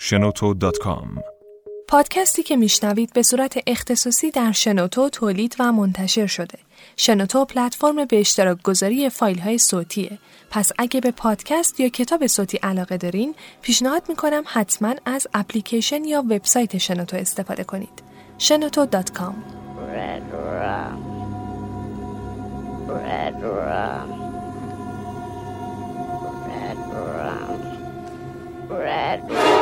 shenoto.com پادکستی که میشنوید به صورت اختصاصی در شنوتو تولید و منتشر شده. شنوتو پلتفرم به اشتراک گذاری فایل های صوتیه. پس اگه به پادکست یا کتاب صوتی علاقه دارین، پیشنهاد می‌کنم حتما از اپلیکیشن یا وبسایت شنوتو استفاده کنید. شنوتو.com Red rum. Red rum. Red rum. Red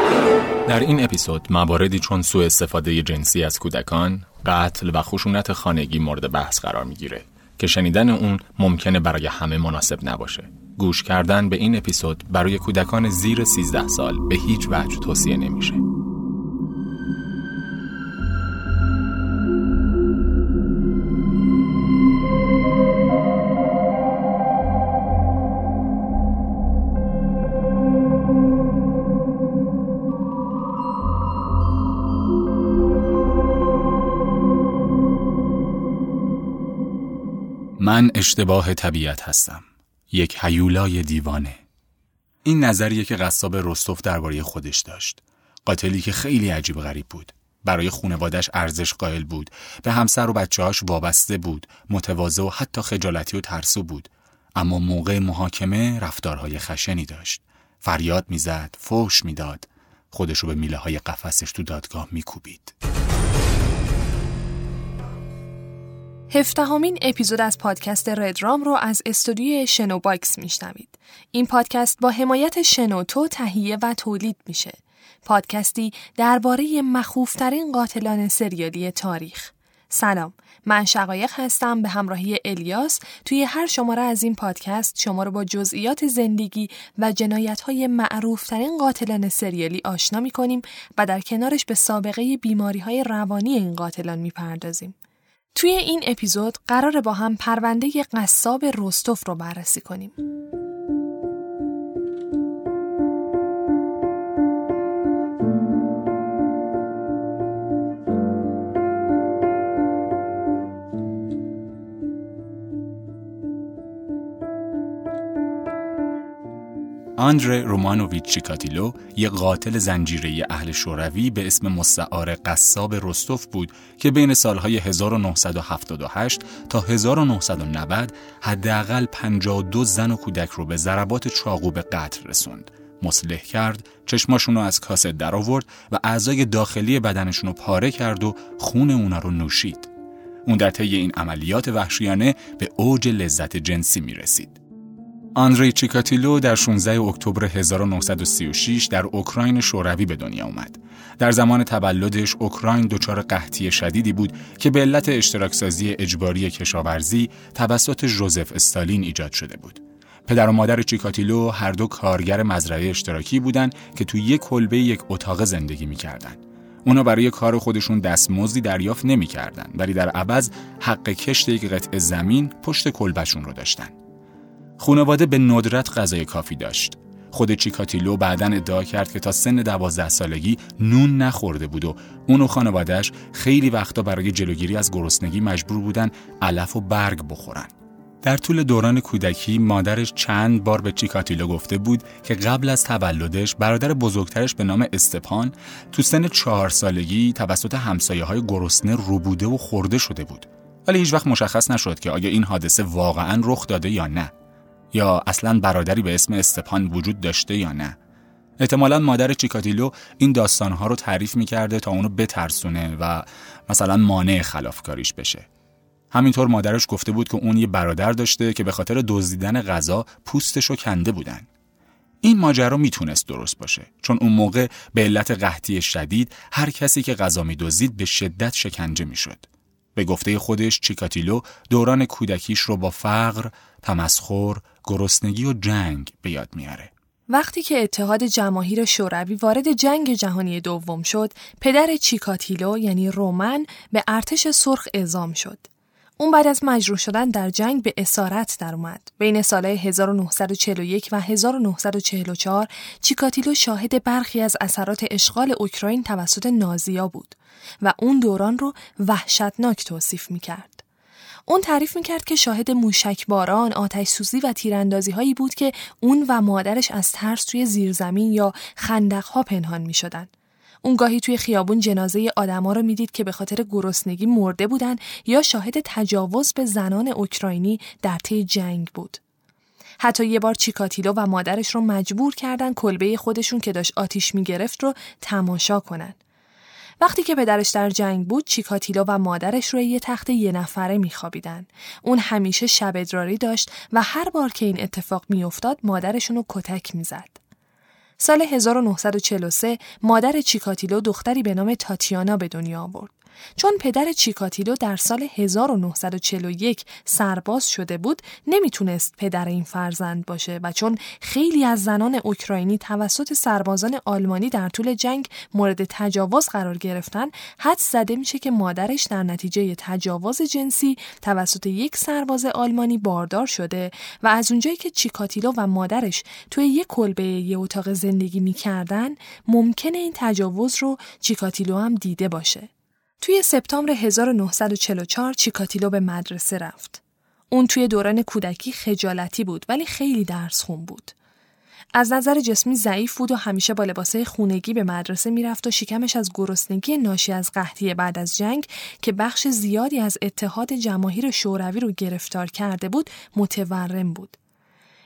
در این اپیزود مواردی چون سوء استفاده جنسی از کودکان، قتل و خشونت خانگی مورد بحث قرار می‌گیره که شنیدن اون ممکنه برای همه مناسب نباشه. گوش کردن به این اپیزود برای کودکان زیر 13 سال به هیچ وجه توصیه نمیشه. من اشتباه طبیعت هستم. یک هیولای دیوانه. این نظریه که قصاب رستوف درباره خودش داشت. قاتلی که خیلی عجیب غریب بود. برای خونوادش ارزش قائل بود. به همسر و بچه‌هاش وابسته بود. متواضع و حتی خجالتی و ترسو بود. اما موقع محاکمه رفتارهای خشنی داشت. فریاد می‌زد، فوش می‌داد. خودش رو به میله های قفسش تو دادگاه میکوبید. هفدهمین اپیزود از پادکست ردرام رو از استودیوی شنو باکس میشنوید. این پادکست با حمایت شنوتو تهیه و تولید میشه. پادکستی درباره مخوفترین قاتلان سریالی تاریخ. سلام، من شقایق هستم به همراهی الیاس توی هر شماره از این پادکست شما رو با جزئیات زندگی و جنایت های معروفترین قاتلان سریالی آشنا می کنیم و در کنارش به سابقه بیماری های روانی این قاتلان می پردازیم. توی این اپیزود قرار با هم پرونده قصاب رستوف رو بررسی کنیم. آندره رومانوویچ چیکاتیلو یک قاتل زنجیره اهل شوروی به اسم مستعار قصاب رستوف بود که بین سالهای 1978 تا 1990 حداقل 52 زن و کودک رو به ضربات چاقو به قتل رسوند. مسلح کرد، چشماشون رو از کاسه در آورد و اعضای داخلی بدنشون رو پاره کرد و خون اونا رو نوشید. اون در طی این عملیات وحشیانه به اوج لذت جنسی می رسید. آندری چیکاتیلو در 16 اکتبر 1936 در اوکراین شوروی به دنیا اومد. در زمان تولدش اوکراین دچار قحطی شدیدی بود که به علت اشتراکسازی اجباری کشاورزی توسط ژوزف استالین ایجاد شده بود. پدر و مادر چیکاتیلو هر دو کارگر مزرعه اشتراکی بودند که توی یک کلبه یک اتاق زندگی می‌کردند. اونا برای کار خودشون دستمزدی دریافت نمی‌کردند ولی در عوض حق کشت یک قطعه زمین پشت کلبشون رو داشتن. خانواده به ندرت غذای کافی داشت. خود چیکاتیلو بعدا ادعا کرد که تا سن دوازده سالگی نون نخورده بود و اون و خانوادهش خیلی وقتا برای جلوگیری از گرسنگی مجبور بودن علف و برگ بخورن. در طول دوران کودکی مادرش چند بار به چیکاتیلو گفته بود که قبل از تولدش برادر بزرگترش به نام استپان تو سن چهار سالگی توسط همسایه های گرسنه روبوده و خورده شده بود. ولی هیچ وقت مشخص نشد که آیا این حادثه واقعا رخ داده یا نه. یا اصلا برادری به اسم استپان وجود داشته یا نه. احتمالا مادر چیکاتیلو این داستانها رو تعریف می‌کرده تا اونو بترسونه و مثلا مانع خلافکاریش بشه. همینطور مادرش گفته بود که اون یه برادر داشته که به خاطر دزدیدن غذا پوستشو کنده بودن. این ماجرا می‌تونست درست باشه چون اون موقع به علت قحطی شدید هر کسی که غذا میدزدید به شدت شکنجه می‌شد. به گفته خودش چیکاتیلو دوران کودکیش رو با فقر، تمسخر، گرسنگی و جنگ به یاد میاره. وقتی که اتحاد جماهیر شوروی وارد جنگ جهانی دوم شد، پدر چیکاتیلو یعنی رومن به ارتش سرخ اعزام شد. اون بعد از مجروح شدن در جنگ به اسارت در اومد. بین سالهای 1941 و 1944 چیکاتیلو شاهد برخی از اثرات اشغال اوکراین توسط نازیا بود و اون دوران رو وحشتناک توصیف می‌کرد. اون تعریف می‌کرد که شاهد موشک باران، آتش سوزی و تیراندازی هایی بود که اون و مادرش از ترس توی زیرزمین یا خندقها پنهان می‌شدن. اون گاهی توی خیابون جنازه آدما رو می‌دید که به خاطر گرسنگی مرده بودن یا شاهد تجاوز به زنان اوکراینی در طی جنگ بود. حتی یه بار چیکاتیلو و مادرش رو مجبور کردن کلبه خودشون که داشت آتیش می‌گرفت رو تماشا کنن. وقتی که پدرش در جنگ بود چیکاتیلو و مادرش روی یه تخت یه نفره میخوابیدن. اون همیشه شب ادراری داشت و هر بار که این اتفاق میافتاد مادرشون رو کتک می‌زد. سال 1943 مادر چیکاتیلو دختری به نام تاتیانا به دنیا آورد. چون پدر چیکاتیلو در سال 1941 سرباز شده بود نمی‌تونست پدر این فرزند باشه و چون خیلی از زنان اوکراینی توسط سربازان آلمانی در طول جنگ مورد تجاوز قرار گرفتن حد زده میشه که مادرش در نتیجه تجاوز جنسی توسط یک سرباز آلمانی باردار شده و از اونجایی که چیکاتیلو و مادرش توی یک کلبه یه اتاق زندگی می‌کردن ممکنه این تجاوز رو چیکاتیلو هم دیده باشه. توی سپتامبر 1944 چیکاتیلو به مدرسه رفت. اون توی دوران کودکی خجالتی بود ولی خیلی درس خون بود. از نظر جسمی ضعیف بود و همیشه با لباسه خونگی به مدرسه می‌رفت و شکمش از گرسنگی ناشی از قحطی بعد از جنگ که بخش زیادی از اتحاد جماهیر شوروی رو گرفتار کرده بود متورم بود.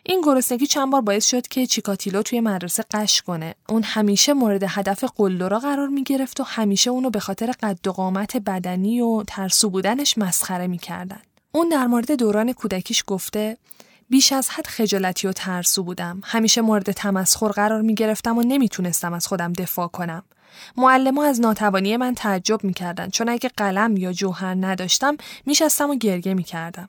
این گرسنگی چند بار باعث شد که چیکاتیلو توی مدرسه قش کنه. اون همیشه مورد هدف قلدرا قرار می گرفت و همیشه اونو به خاطر قد و قامت بدنی و ترسو بودنش مسخره می‌کردن. اون در مورد دوران کودکیش گفته بیش از حد خجالتی و ترسو بودم. همیشه مورد تمسخر قرار می گرفتم و نمی‌تونستم از خودم دفاع کنم. معلما از ناتوانی من تعجب می‌کردن چون اگه قلم یا جوهر نداشتم میشستم و گرگه می‌کردم.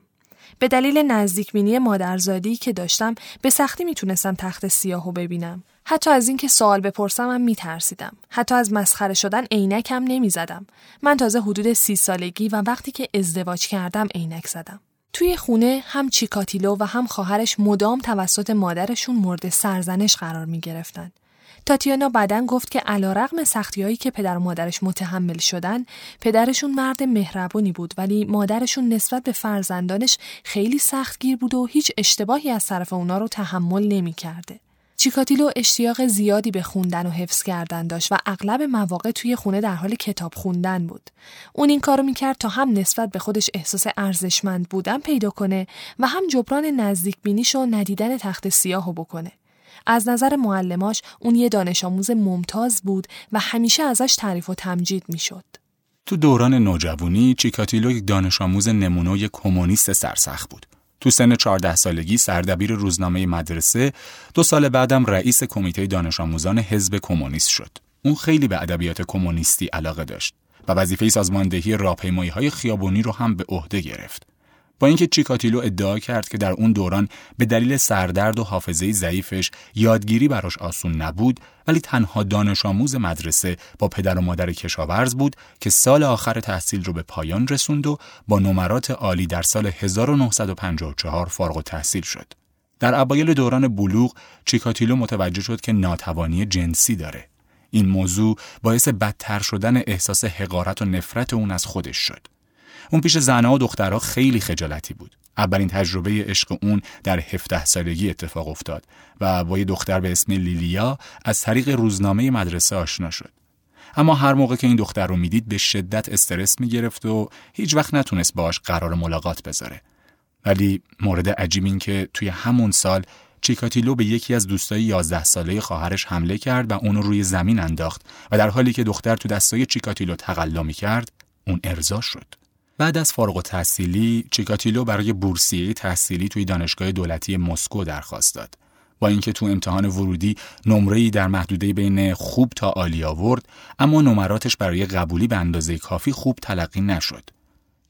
به دلیل نزدیکبینی مادرزادی که داشتم به سختی می‌تونستم تخت سیاهو ببینم. حتی از اینکه سوال بپرسم هم میترسیدم. حتی از مسخره شدن عینکم نمی‌زدم. من تازه حدود سی سالگی و وقتی که ازدواج کردم عینک زدم. توی خونه هم چیکاتیلو و هم خواهرش مدام توسط مادرشون مورد سرزنش قرار می گرفتن. تاتیانا بعدا گفت که علا رقم سختی هایی که پدر و مادرش متحمل شدن پدرشون مرد مهربونی بود ولی مادرشون نسبت به فرزندانش خیلی سختگیر بود و هیچ اشتباهی از طرف اونا رو تحمل نمی کرده. چیکاتیلو اشتیاق زیادی به خوندن و حفظ کردن داشت و اغلب مواقع توی خونه در حال کتاب خوندن بود. اون این کارو می‌کرد تا هم نسبت به خودش احساس ارزشمند بودن پیدا کنه و هم جبران نزدیک بینیش و ندیدن تخت سیاهو بکنه. از نظر معلماش اون یه دانش آموز ممتاز بود و همیشه ازش تعریف و تمجید می‌شد. تو دوران نوجوانی چیکاتیلو یک دانش آموز نمونه کمونیست سرسخت بود. تو سن 14 سالگی سردبیر روزنامه مدرسه، دو سال بعدم رئیس کمیته دانش آموزان حزب کمونیست شد. اون خیلی به ادبیات کمونیستی علاقه داشت و وظیفه سازماندهی راهپیمایی های خیابونی رو هم به عهده گرفت. با اینکه چیکاتیلو ادعا کرد که در اون دوران به دلیل سردرد و حافظه ضعیفش یادگیری براش آسون نبود ولی تنها دانش آموز مدرسه با پدر و مادر کشاورز بود که سال آخر تحصیل رو به پایان رسوند و با نمرات عالی در سال 1954 فارغ تحصیل شد. در اوایل دوران بلوغ چیکاتیلو متوجه شد که ناتوانی جنسی داره. این موضوع باعث بدتر شدن احساس حقارت و نفرت اون از خودش شد. اون پیش زنها و دخترها خیلی خجالتی بود. اولین تجربه عشق اون در 17 سالگی اتفاق افتاد و با یه دختر به اسم لیلیا از طریق روزنامه مدرسه آشنا شد. اما هر موقع که این دختر رو می‌دید به شدت استرس می‌گرفت و هیچ وقت نتونست باش قرار ملاقات بذاره. ولی مورد عجیب این که توی همون سال چیکاتیلو به یکی از دوستای 11 ساله خواهرش حمله کرد و اونو روی زمین انداخت و در حالی که دختر تو دستای چیکاتیلو تقلا کرد اون ارضا شد. بعد از فارغ تحصیلی چیکاتیلو برای بورسیه تحصیلی توی دانشگاه دولتی مسکو درخواست داد. با اینکه تو امتحان ورودی نمره‌ای در محدوده بین خوب تا عالی آورد اما نمراتش برای قبولی به اندازه کافی خوب تلقی نشد.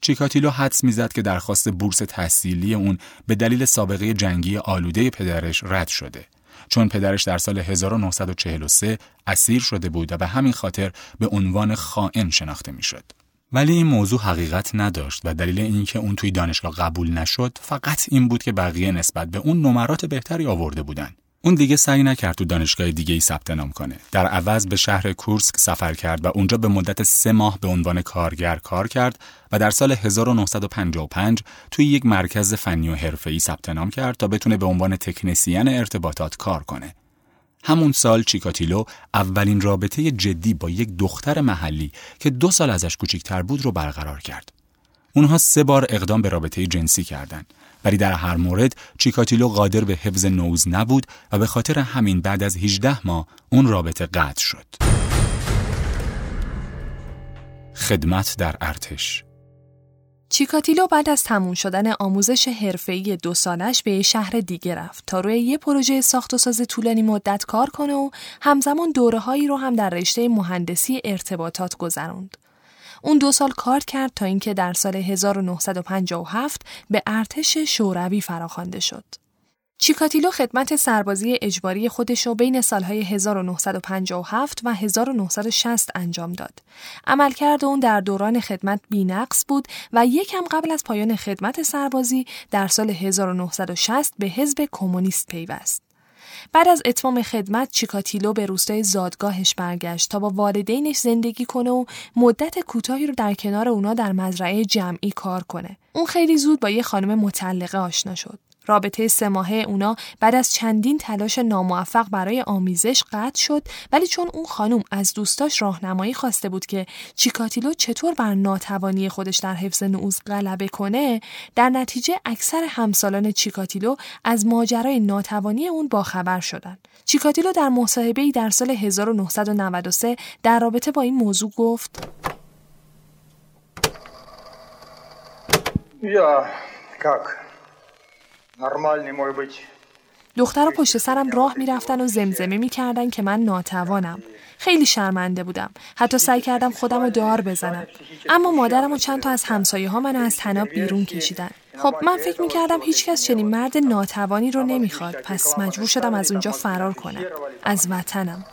چیکاتیلو حدس می‌زد که درخواست بورس تحصیلی اون به دلیل سابقه جنگی آلوده پدرش رد شده. چون پدرش در سال 1943 اسیر شده بود و به همین خاطر به عنوان خائن شناخته می‌شد. ولی این موضوع حقیقت نداشت و دلیل اینکه اون توی دانشگاه قبول نشد فقط این بود که بقیه نسبت به اون نمرات بهتری آورده بودن. اون دیگه سعی نکرد تو دانشگاه دیگه ای ثبت نام کنه. در عوض به شهر کورسک سفر کرد و اونجا به مدت سه ماه به عنوان کارگر کار کرد و در سال 1955 توی یک مرکز فنی و حرفه‌ای ثبت نام کرد تا بتونه به عنوان تکنسین ارتباطات کار کنه. همون سال چیکاتیلو اولین رابطه جدی با یک دختر محلی که دو سال ازش کوچیکتر بود رو برقرار کرد. اونها سه بار اقدام به رابطه جنسی کردند ولی در هر مورد چیکاتیلو قادر به حفظ نوز نبود و به خاطر همین بعد از 18 ماه اون رابطه قطع شد. خدمت در ارتش چیکاتیلو بعد از تموم شدن آموزش حرفه‌ای دو سالش به شهر دیگه رفت تا روی یه پروژه ساخت و ساز طولانی مدت کار کنه و همزمان دوره هایی رو هم در رشته مهندسی ارتباطات گذروند. اون دو سال کار کرد تا اینکه در سال 1957 به ارتش شوروی فراخوانده شد. چیکاتیلو خدمت سربازی اجباری خودش رو بین سالهای 1957 و 1960 انجام داد. عملکرد اون در دوران خدمت بینقص بود و یکم قبل از پایان خدمت سربازی در سال 1960 به حزب کمونیست پیوست. بعد از اتمام خدمت چیکاتیلو به روستای زادگاهش برگشت تا با والدینش زندگی کنه و مدت کوتاهی رو در کنار اونا در مزرعه جمعی کار کنه. اون خیلی زود با یه خانم مطلقه آشنا شد. رابطه سه ماهه اونا بعد از چندین تلاش ناموفق برای آمیزش قطع شد ولی چون اون خانم از دوستاش راهنمایی خواسته بود که چیکاتیلو چطور بر ناتوانی خودش در حفظ نعوز غلبه کنه در نتیجه اکثر همسالان چیکاتیلو از ماجرای ناتوانی اون باخبر شدن چیکاتیلو در مصاحبه‌ای در سال 1993 در رابطه با این موضوع گفت Я как? دختر پشت سرم راه می‌رفتن و زمزمه می‌کردن که من ناتوانم. خیلی شرمنده بودم. حتی سعی کردم خودم رو دار بزنم. اما مادرم و چند تا از همسایه ها منو از تناب بیرون کشیدن. خب من فکر می‌کردم هیچکس چنین مرد ناتوانی رو نمی‌خواد پس مجبور شدم از اونجا فرار کنم. از وطنم.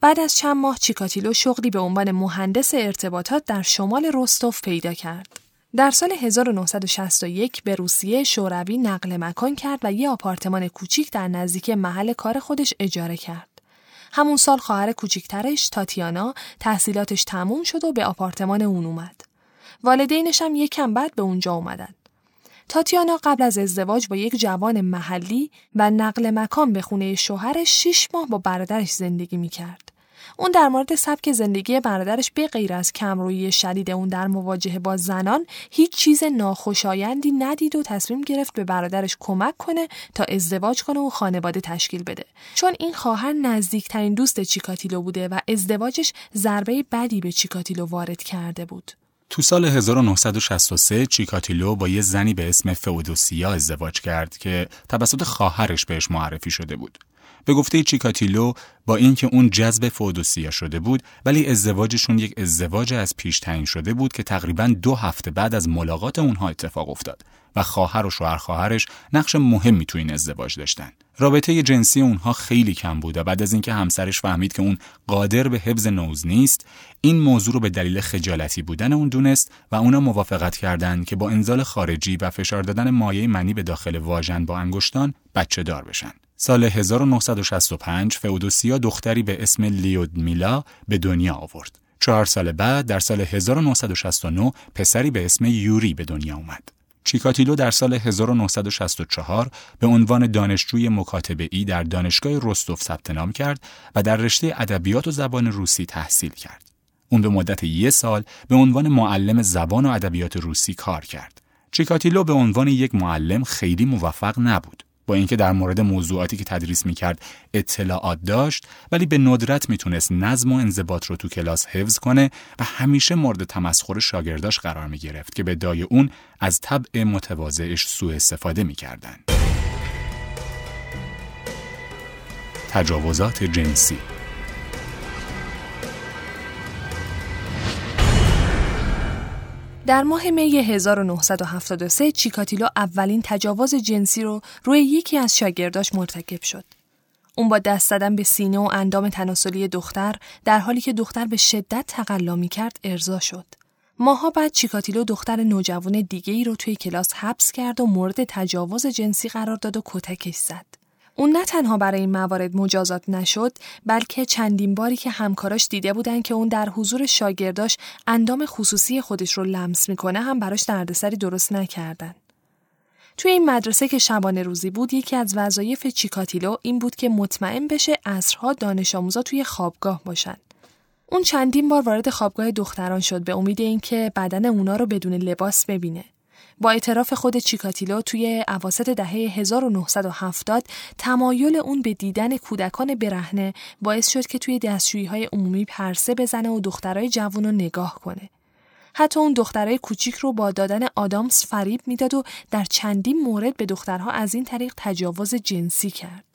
بعد از چند ماه چیکاتیلو شغلی به عنوان مهندس ارتباطات در شمال رستوف پیدا کرد. در سال 1961 به روسیه شوروی نقل مکان کرد و یه آپارتمان کوچیک در نزدیکی محل کار خودش اجاره کرد. همون سال خواهر کوچیکترش تاتیانا تحصیلاتش تموم شد و به آپارتمان اون اومد. والدینش هم یکم بعد به اونجا اومدن. تاتیانا قبل از ازدواج با یک جوان محلی و نقل مکان به خونه شوهرش شیش ماه با برادرش زندگی می‌کرد. اون در مورد سبک زندگی برادرش به غیر از کمرویی شدید اون در مواجهه با زنان هیچ چیز ناخوشایندی ندید و تصمیم گرفت به برادرش کمک کنه تا ازدواج کنه و خانواده تشکیل بده چون این خواهر نزدیکترین دوست چیکاتیلو بوده و ازدواجش ضربه بدی به چیکاتیلو وارد کرده بود تو سال 1963 چیکاتیلو با یه زنی به اسم فئودوسیا ازدواج کرد که توسط خواهرش بهش معرفی شده بود. به گفته چیکاتیلو با اینکه اون جذب فودوسیا شده بود ولی ازدواجشون یک ازدواج از پیش تعیین شده بود که تقریبا دو هفته بعد از ملاقات اونها اتفاق افتاد و خواهر و شوهر خواهرش نقش مهمی تو این ازدواج داشتن. رابطه جنسی اونها خیلی کم بود و بعد از اینکه همسرش فهمید که اون قادر به حفظ نوز نیست، این موضوع رو به دلیل خجالتی بودن اون دونست و اونا موافقت کردند که با انزال خارجی و فشار دادن مایع منی به داخل واژن با انگشتان بچه دار بشن. سال 1965 فئودوسیا دختری به اسم لیودمیلا به دنیا آورد. چهار سال بعد در سال 1969 پسری به اسم یوری به دنیا اومد. چیکاتیلو در سال 1964 به عنوان دانشجوی مکاتبه ای در دانشگاه رستوف ثبت نام کرد و در رشته ادبیات و زبان روسی تحصیل کرد. اون به مدت یک سال به عنوان معلم زبان و ادبیات روسی کار کرد. چیکاتیلو به عنوان یک معلم خیلی موفق نبود. با اینکه در مورد موضوعاتی که تدریس می‌کرد اطلاعات داشت ولی به ندرت می‌تونست نظم و انضباط رو تو کلاس حفظ کنه و همیشه مورد تمسخر شاگرداش قرار می‌گرفت که به دای اون از طبع متواضعش سوء استفاده می‌کردن. تجاوزات جنسی در ماه می 1973 چیکاتیلو اولین تجاوز جنسی رو روی یکی از شاگرداش مرتکب شد. اون با دست زدن به سینه و اندام تناسلی دختر در حالی که دختر به شدت تقلا می کرد ارضا شد. ماها بعد چیکاتیلو دختر نوجوان دیگه ای رو توی کلاس حبس کرد و مورد تجاوز جنسی قرار داد و کتکش زد. اون نه تنها برای این موارد مجازات نشد بلکه چندین باری که همکاراش دیده بودن که اون در حضور شاگرداش اندام خصوصی خودش رو لمس می‌کنه هم براش دردسری درست نکردن. توی این مدرسه که شبانه روزی بود یکی از وظایف چیکاتیلو این بود که مطمئن بشه عصرها دانش آموزا توی خوابگاه باشن. اون چندین بار وارد خوابگاه دختران شد به امید اینکه بدن اونا رو بدون لباس ببینه. با اعتراف خود چیکاتیلو توی عواسط دهه 1970 تمایل اون به دیدن کودکان برهنه باعث شد که توی دستشویی عمومی پرسه بزنه و دخترای جوون رو نگاه کنه. حتی اون دخترای کوچیک رو با دادن آدامس فریب می‌داد و در چندین مورد به دخترها از این طریق تجاوز جنسی کرد.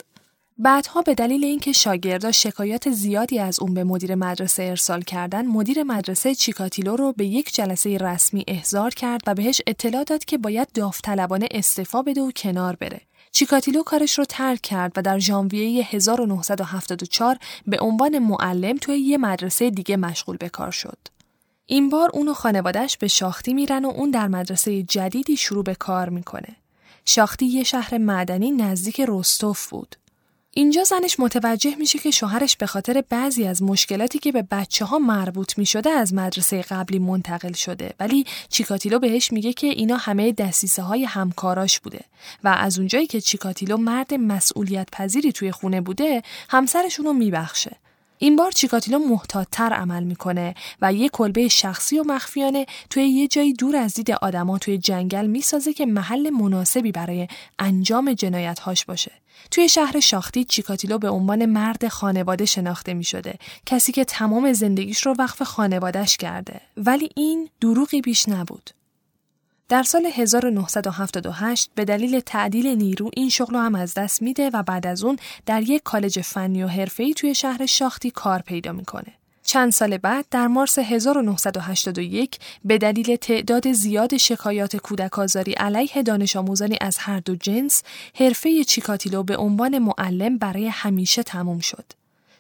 بعدها به دلیل اینکه شاگردا شکایات زیادی از اون به مدیر مدرسه ارسال کردن مدیر مدرسه چیکاتیلو رو به یک جلسه رسمی احضار کرد و بهش اطلاع داد که باید داوطلبانه استعفا بده و کنار بره چیکاتیلو کارش رو ترک کرد و در ژانویه 1974 به عنوان معلم توی یه مدرسه دیگه مشغول به کار شد. این بار اون و خانوادش به شاختی میرن و اون در مدرسه جدیدی شروع به کار می‌کنه. شاختی یه شهر معدنی نزدیک رستوف بود. اینجا زنش متوجه میشه که شوهرش به خاطر بعضی از مشکلاتی که به بچه ها مربوط می شده از مدرسه قبلی منتقل شده ولی چیکاتیلو بهش میگه که اینا همه دستیسه های همکاراش بوده و از اونجایی که چیکاتیلو مرد مسئولیت پذیری توی خونه بوده همسرشون رو میبخشه این بار چیکاتیلو محتاطتر عمل می‌کنه و یه کلبه شخصی و مخفیانه توی یه جایی دور از دید آدما توی جنگل می‌سازه که محل مناسبی برای انجام جنایتهاش باشه. توی شهر شاختی چیکاتیلو به عنوان مرد خانواده شناخته می شده. کسی که تمام زندگیش رو وقف خانوادهش کرده. ولی این دروغی بیش نبود. در سال 1978 به دلیل تعدیل نیرو این شغل رو هم از دست میده و بعد از اون در یک کالج فنی و حرفه‌ای توی شهر شاختی کار پیدا می‌کنه. چند سال بعد در مارس 1981 به دلیل تعداد زیاد شکایات کودک آزاری علیه دانش آموزانی از هر دو جنس، حرفه چیکاتیلو به عنوان معلم برای همیشه تموم شد.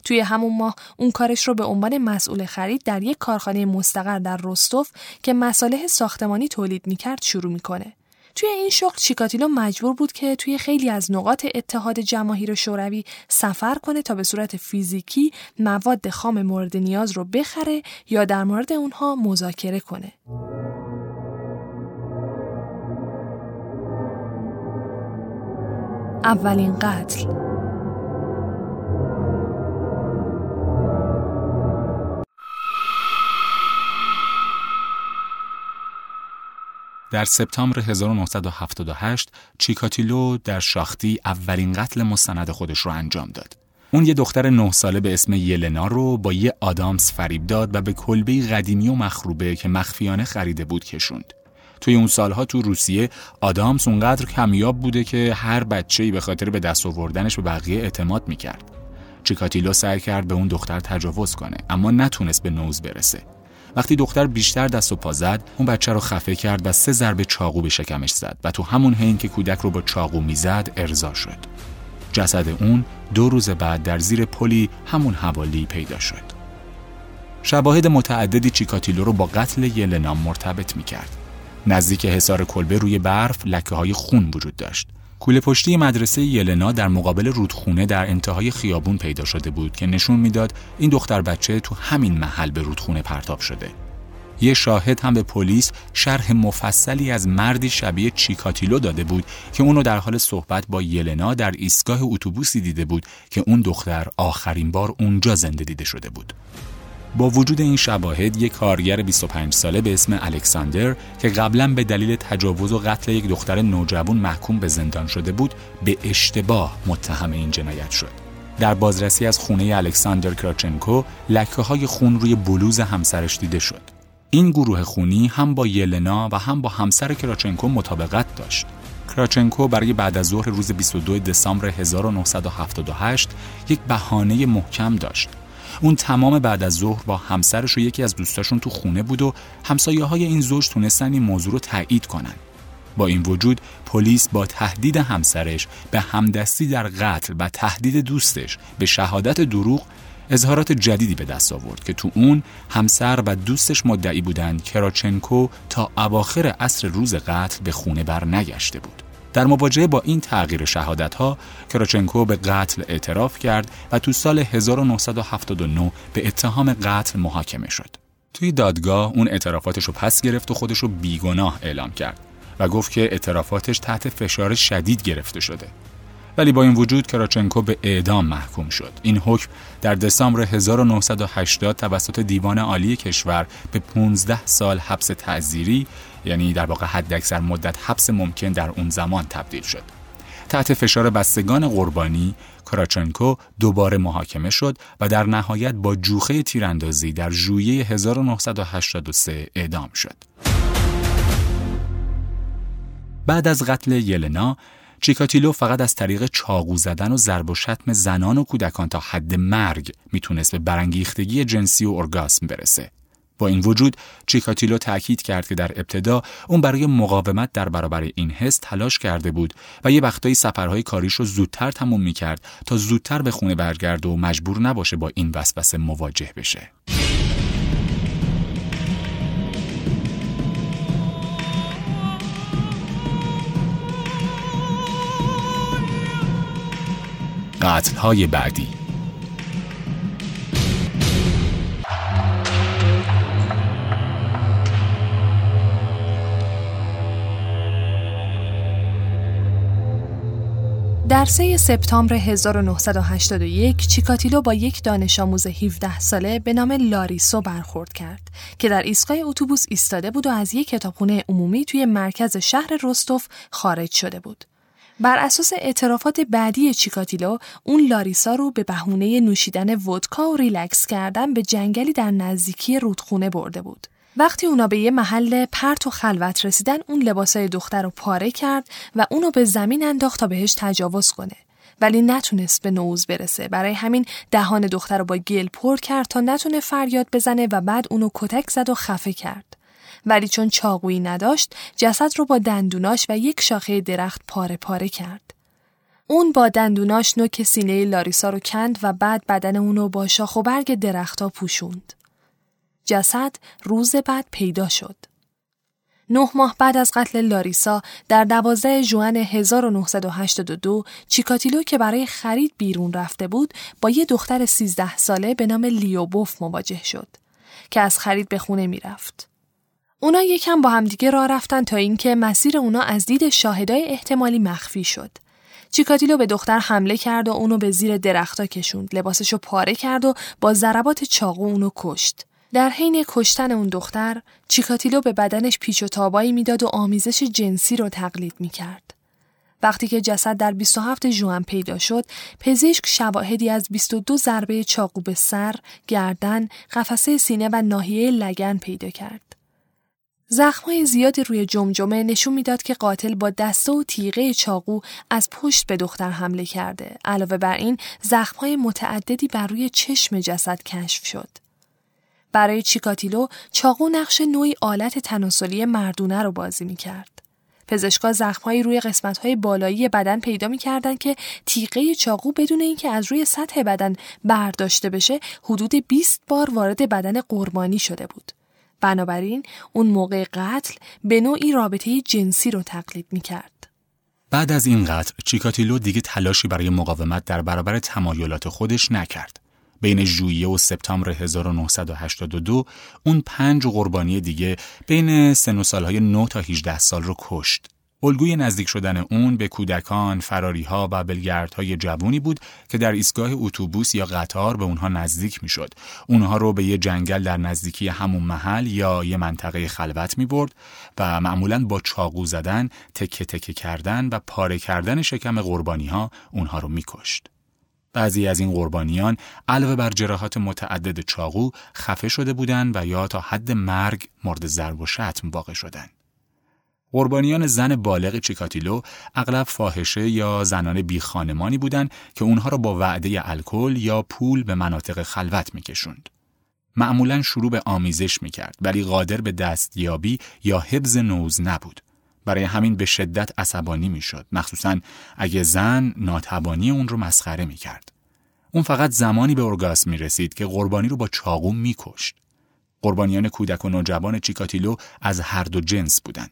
توی همون ماه اون کارش رو به عنوان مسئول خرید در یک کارخانه مستقر در رستوف که مصالح ساختمانی تولید می‌کرد شروع می‌کنه. توی این شغل چیکاتیلو مجبور بود که توی خیلی از نقاط اتحاد جماهیر شوروی سفر کنه تا به صورت فیزیکی مواد خام مورد نیاز رو بخره یا در مورد اونها مذاکره کنه. اولین قتل در سپتامبر 1978 چیکاتیلو در شاختی اولین قتل مستند خودش رو انجام داد. اون یه دختر نه ساله به اسم یلنا رو با یه آدامس فریب داد و به کلبه قدیمی و مخروبه که مخفیانه خریده بود کشوند. توی اون سالها تو روسیه آدامس اونقدر کمیاب بوده که هر بچه‌ای به خاطر به دست آوردنش به بقیه اعتماد می‌کرد. چیکاتیلو سعی کرد به اون دختر تجاوز کنه اما نتونست به نوز برسه. وقتی دختر بیشتر دست و پا زد اون بچه رو خفه کرد و سه ضربه چاقو به شکمش زد و تو همون حین که کودک رو با چاقو می‌زد ارضا شد. جسد اون دو روز بعد در زیر پلی همون حوالی پیدا شد. شواهد متعددی چیکاتیلو رو با قتل یلنا مرتبط می‌کرد. نزدیک حصار کلبه روی برف لکه های خون وجود داشت. کوله پشتی مدرسه یلنا در مقابل رودخونه در انتهای خیابون پیدا شده بود که نشون می‌داد این دختر بچه تو همین محل به رودخونه پرتاب شده. یه شاهد هم به پلیس شرح مفصلی از مردی شبیه چیکاتیلو داده بود که اونو در حال صحبت با یلنا در ایستگاه اتوبوسی دیده بود که اون دختر آخرین بار اونجا زنده دیده شده بود. با وجود این شواهد یک کارگر 25 ساله به اسم الکساندر که قبلا به دلیل تجاوز و قتل یک دختر نوجوان محکوم به زندان شده بود به اشتباه متهم این جنایت شد. در بازرسی از خونه الکساندر کراچنکو لکه های خون روی بلوز همسرش دیده شد. این گروه خونی هم با یلنا و هم با همسر کراچنکو مطابقت داشت. کراچنکو برای بعد از ظهر روز 22 دسامبر 1978 یک بهانه محکم داشت. اون تمام بعد از ظهر با همسرش و یکی از دوستاشون تو خونه بود و همسایه های این زوج تونستن این موضوع رو تایید کنن. با این وجود پلیس با تهدید همسرش به همدستی در قتل و تهدید دوستش به شهادت دروغ اظهارات جدیدی به دست آورد که تو اون همسر و دوستش مدعی بودند کراچنکو تا اواخر عصر روز قتل به خونه بر نگشته بود. در مواجهه با این تغییر شهادت ها کراچنکو به قتل اعتراف کرد و تو سال 1979 به اتهام قتل محاکمه شد. توی دادگاه اون اعترافاتش رو پس گرفت و خودش رو بیگناه اعلام کرد و گفت که اعترافاتش تحت فشار شدید گرفته شده. ولی با این وجود کراچنکو به اعدام محکوم شد. این حکم در دسامبر 1980 توسط دیوان عالی کشور به 15 سال حبس تعذیری یعنی در واقع حداکثر مدت حبس ممکن در اون زمان تبدیل شد. تحت فشار بستگان قربانی کراچنکو دوباره محاکمه شد و در نهایت با جوخه تیراندازی در ژوئیه 1983 اعدام شد. بعد از قتل یلنا چیکاتیلو فقط از طریق چاقو زدن و ضرب و شتم زنان و کودکان تا حد مرگ می‌تونست به برانگیختگی جنسی و ارگاسم برسه. با این وجود چیکاتیلو تاکید کرد که در ابتدا اون برای مقاومت در برابر این حس تلاش کرده بود و یه وقتایی سفرهای کاریش رو زودتر تموم می‌کرد تا زودتر به خونه برگرده و مجبور نباشه با این وسوسه مواجه بشه. قتل های بعدی در 3 سپتامبر 1981 چیکاتیلو با یک دانش آموز 17 ساله به نام لاریسو برخورد کرد که در ایستگاه اتوبوس ایستاده بود و از یک کتابخونه عمومی توی مرکز شهر رستوف خارج شده بود. بر اساس اعترافات بعدی چیکاتیلو اون لاریسا رو به بهونه نوشیدن ودکا و ریلکس کردن به جنگلی در نزدیکی رودخونه برده بود. وقتی اونا به یه محل پرت و خلوت رسیدن اون لباسای دختر رو پاره کرد و اونو به زمین انداخت تا بهش تجاوز کنه. ولی نتونست به نوز برسه برای همین دهان دختر رو با گل پر کرد تا نتونه فریاد بزنه و بعد اونو کتک زد و خفه کرد. ولی چون چاقویی نداشت جسد رو با دندوناش و یک شاخه درخت پاره پاره کرد. اون با دندوناش نوک سینه لاریسا رو کند و بعد بدن اونو با شاخ و برگ درختها پوشوند. جسد روز بعد پیدا شد. نه ماه بعد از قتل لاریسا در دوازده جوان 1982 چیکاتیلو که برای خرید بیرون رفته بود با یه دختر 13 ساله به نام لیوبوف مواجه شد که از خرید به خونه می‌رفت. اونا یکم با همدیگه راه رفتن تا اینکه مسیر اونا از دید شاهدای احتمالی مخفی شد. چیکاتیلو به دختر حمله کرد و اونو به زیر درختا کشوند. لباسشو پاره کرد و با ضربات چاقو اونو کشت. در حین کشتن اون دختر، چیکاتیلو به بدنش پیچ و تابایی می‌داد و آمیزش جنسی رو تقلید می‌کرد. وقتی که جسد در 27 ژوئن پیدا شد، پزشک شواهدی از 22 ضربه چاقو به سر، گردن، قفسه سینه و ناحیه لگن پیدا کرد. زخمای زیادی روی جمجمه نشون می‌داد که قاتل با دسته و تیغه چاقو از پشت به دختر حمله کرده. علاوه بر این، زخمای متعددی بر روی چشم جسد کشف شد. برای چیکاتیلو چاقو نقش نوعی آلت تناسلی مردونه رو بازی می کرد. پزشکا زخمهایی روی قسمتهای بالایی بدن پیدا می‌کردند که تیغه چاقو بدون اینکه از روی سطح بدن برداشته بشه حدود 20 بار وارد بدن قربانی شده بود. بنابراین اون موقع قتل به نوعی رابطه جنسی رو تقلید می‌کرد. بعد از این قتل چیکاتیلو دیگه تلاشی برای مقاومت در برابر تمایلات خودش نکرد. بین ژوئیه و سپتامبر 1982 اون پنج قربانی دیگه بین سن و سالهای 9 تا 18 سال رو کشت. الگوی نزدیک شدن اون به کودکان، فراریها و بلگردهای جوونی بود که در ایستگاه اتوبوس یا قطار به اونها نزدیک می‌شد. اونها رو به یه جنگل در نزدیکی همون محل یا یه منطقه خلوت می برد و معمولا با چاقو زدن، تکه تکه کردن و پاره کردن شکم قربانی ها اونها رو میکشت. بعضی از این قربانیان علاوه بر جراحات متعدد چاقو خفه شده بودند و یا تا حد مرگ مورد ضرب و شتم واقع شدند. قربانیان زن بالغ چیکاتیلو اغلب فاحشه یا زنان بی خانمانی بودند که اونها را با وعده الکل یا پول به مناطق خلوت میکشوند. معمولا شروع به آمیزش می‌کرد ولی قادر به دستیابی یا حبز نوز نبود. برای همین به شدت عصبانی می‌شد مخصوصا اگه زن ناتوانی اون رو مسخره می‌کرد. اون فقط زمانی به ارگاسم می رسید که قربانی رو با چاقو میکشت. قربانیان کودک و نوجوان چیکاتیلو از هر دو جنس بودند.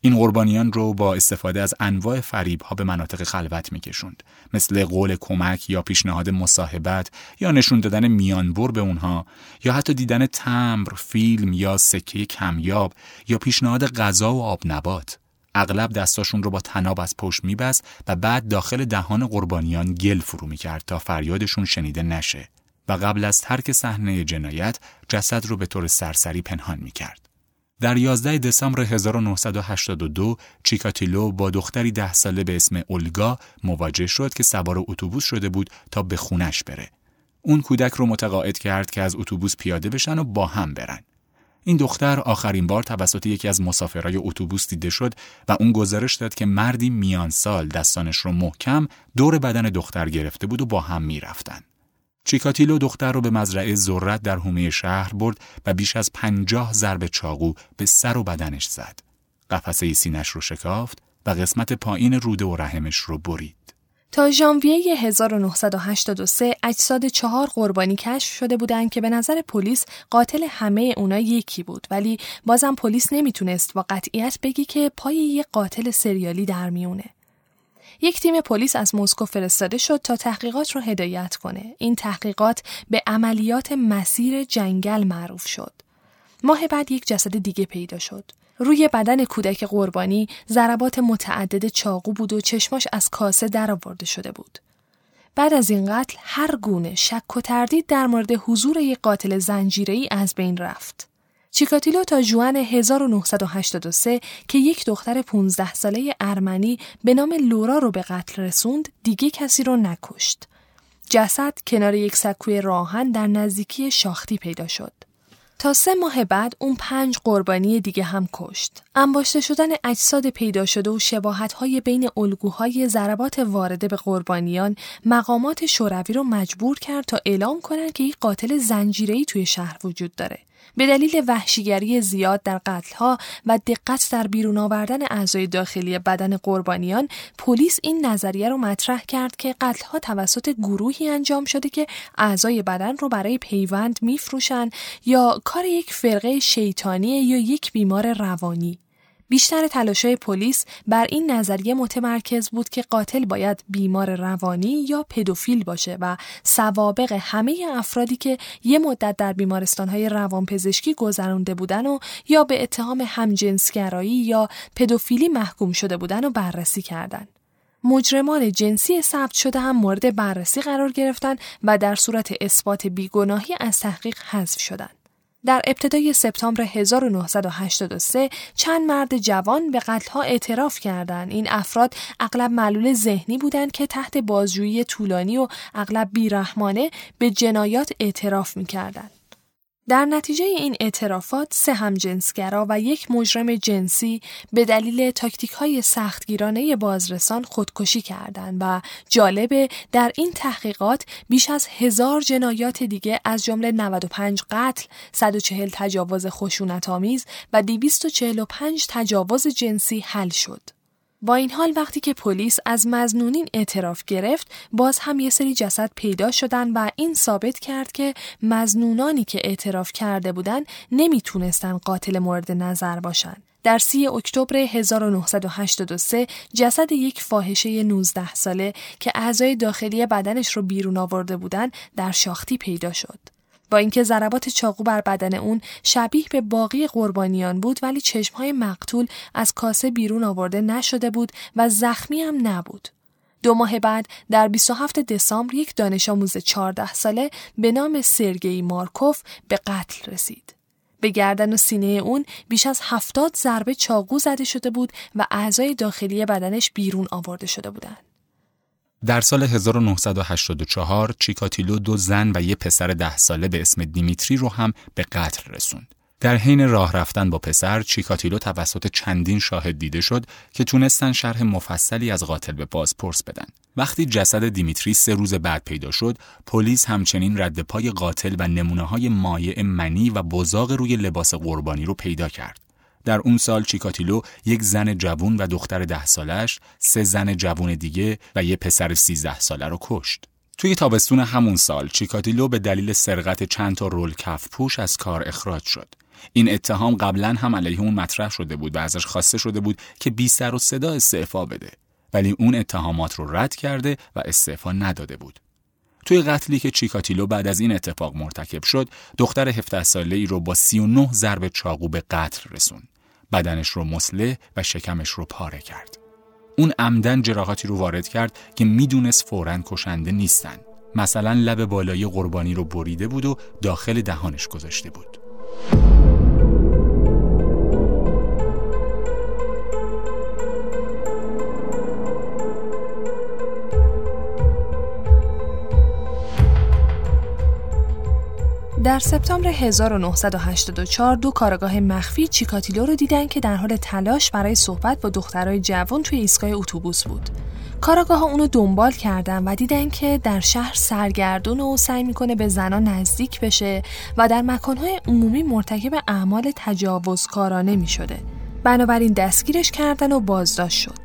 این قربانیان رو با استفاده از انواع فریب ها به مناطق خلوت میکشوند مثل قول کمک یا پیشنهاد مصاحبت یا نشون دادن میانبر به اونها یا حتی دیدن تمبر، فیلم یا سکه کمیاب یا پیشنهاد غذا و آب نبات اغلب دستاشون رو با تناب از پشت میبست و بعد داخل دهان قربانیان گل فرو می‌کرد تا فریادشون شنیده نشه و قبل از ترک صحنه جنایت جسد رو به طور سرسری پنهان می‌کرد. در 11 دسامبر 1982 چیکاتیلو با دختری ده ساله به اسم اولگا مواجه شد که سوار اتوبوس شده بود تا به خونش بره. اون کودک رو متقاعد کرد که از اتوبوس پیاده بشن و با هم برن. این دختر آخرین بار توسط یکی از مسافرای اتوبوس دیده شد و اون گزارش داد که مردی میان سال دستانش رو محکم دور بدن دختر گرفته بود و با هم می‌رفتن. چیکاتیلو دختر رو به مزرعه ذرت در حومه شهر برد و بیش از پنجاه ضرب چاقو به سر و بدنش زد. قفسه سینش رو شکافت و قسمت پایین روده و رحمش رو برید. تا ژانویه 1983 اجساد چهار قربانی کشف شده بودند که به نظر پلیس قاتل همه اونا یکی بود ولی بازم پلیس نمی‌تونست با قطعیت بگی که پای یک قاتل سریالی در میونه. یک تیم پلیس از مسکو فرستاده شد تا تحقیقات رو هدایت کنه. این تحقیقات به عملیات مسیر جنگل معروف شد. ماه بعد یک جسد دیگه پیدا شد. روی بدن کودک قربانی ضربات متعدد چاقو بود و چشماش از کاسه درآورده شده بود. بعد از این قتل هر گونه شک و تردید در مورد حضور یک قاتل زنجیره‌ای از بین رفت. چیکاتیلو تا جوان 1983 که یک دختر 15 ساله ارمنی به نام لورا رو به قتل رسوند دیگه کسی رو نکشت. جسد کنار یک سکوی راهن در نزدیکی شاختی پیدا شد. تا سه ماه بعد اون پنج قربانی دیگه هم کشت. انباشته شدن اجساد پیدا شده و شباهت های بین الگوهای ضربات وارده به قربانیان مقامات شوروی رو مجبور کرد تا اعلام کنند که یک قاتل زنجیره‌ای توی شهر وجود داره. به دلیل وحشیگری زیاد در قتلها و دقت در بیرون آوردن اعضای داخلی بدن قربانیان پلیس این نظریه رو مطرح کرد که قتلها توسط گروهی انجام شده که اعضای بدن رو برای پیوند میفروشن یا کار یک فرقه شیطانی یا یک بیمار روانی. بیشتر تلاشای پلیس بر این نظریه متمرکز بود که قاتل باید بیمار روانی یا پدوفیل باشه و سوابق همه افرادی که یه مدت در بیمارستانهای روانپزشکی گذرانده بودن و یا به اتهام همجنسگرایی یا پدوفیلی محکوم شده بودن و بررسی کردند. مجرمان جنسی ثبت شده هم مورد بررسی قرار گرفتن و در صورت اثبات بیگناهی از تحقیق حذف شدند. در ابتدای سپتامبر 1983 چند مرد جوان به قتلها اعتراف کردند. این افراد اغلب معلول ذهنی بودند که تحت بازجویی طولانی و اغلب بیرحمانه به جنایات اعتراف می‌کردند. در نتیجه این اعترافات سه همجنسگرا و یک مجرم جنسی به دلیل تاکتیک های سختگیرانه بازرسان خودکشی کردند و جالبه در این تحقیقات بیش از هزار جنایات دیگه از جمله 95 قتل، 140 تجاوز خشونت آمیز و 245 تجاوز جنسی حل شد. با این حال وقتی که پلیس از مزنونین اعتراف گرفت باز هم یه سری جسد پیدا شدن و این ثابت کرد که مزنونانی که اعتراف کرده بودن نمی‌تونستن قاتل مورد نظر باشن. در سی اکتبر 1983 جسد یک فاحشه 19 ساله که اعضای داخلی بدنش رو بیرون آورده بودن در شاختی پیدا شد. با اینکه ضربات چاقو بر بدن اون شبیه به باقی قربانیان بود ولی چشمهای مقتول از کاسه بیرون آورده نشده بود و زخمی هم نبود. دو ماه بعد در 27 دسامبر یک دانش آموز 14 ساله به نام سرگئی مارکوف به قتل رسید. به گردن و سینه اون بیش از هفتاد ضربه چاقو زده شده بود و اعضای داخلی بدنش بیرون آورده شده بودند. در سال 1984 چیکاتیلو دو زن و یه پسر ده ساله به اسم دیمیتری رو هم به قتل رسوند. در حین راه رفتن با پسر چیکاتیلو توسط چندین شاهد دیده شد که تونستن شرح مفصلی از قاتل به بازپرس بدن. وقتی جسد دیمیتری سه روز بعد پیدا شد، پلیس همچنین رد پای قاتل و نمونه های مایع منی و بزاق روی لباس قربانی رو پیدا کرد. در اون سال چیکاتیلو یک زن جوون و دختر ده سالش، سه زن جوون دیگه و یه پسر سیزده ساله رو کشت. توی تابستون همون سال چیکاتیلو به دلیل سرقت چند تا رول کف پوش از کار اخراج شد. این اتهام قبلا هم علیه اون مطرح شده بود و ازش خواسته شده بود که بی سر و صدا استعفا بده ولی اون اتهامات رو رد کرده و استعفا نداده بود توی قتلی که چیکاتیلو بعد از این اتفاق مرتکب شد دختر 17 ساله ای رو با 39 ضرب چاقو به قتل رسون بدنش رو مسله و شکمش رو پاره کرد. اون عمدن جراحاتی رو وارد کرد که می‌دونست فورا کشنده نیستن. مثلا لب بالای قربانی رو بریده بود و داخل دهانش گذاشته بود. در سپتامبر 1984 دو کارگاه مخفی چیکاتیلو رو دیدن که در حال تلاش برای صحبت با دخترای جوان توی ایستگاه اتوبوس بود. کاراگاه ها اونو دنبال کردن و دیدن که در شهر سرگردون و سعی می‌کنه به زنان نزدیک بشه و در مکانهای عمومی مرتکب اعمال تجاوزکارانه می‌شده. بنابراین دستگیرش کردن و بازداشت شد.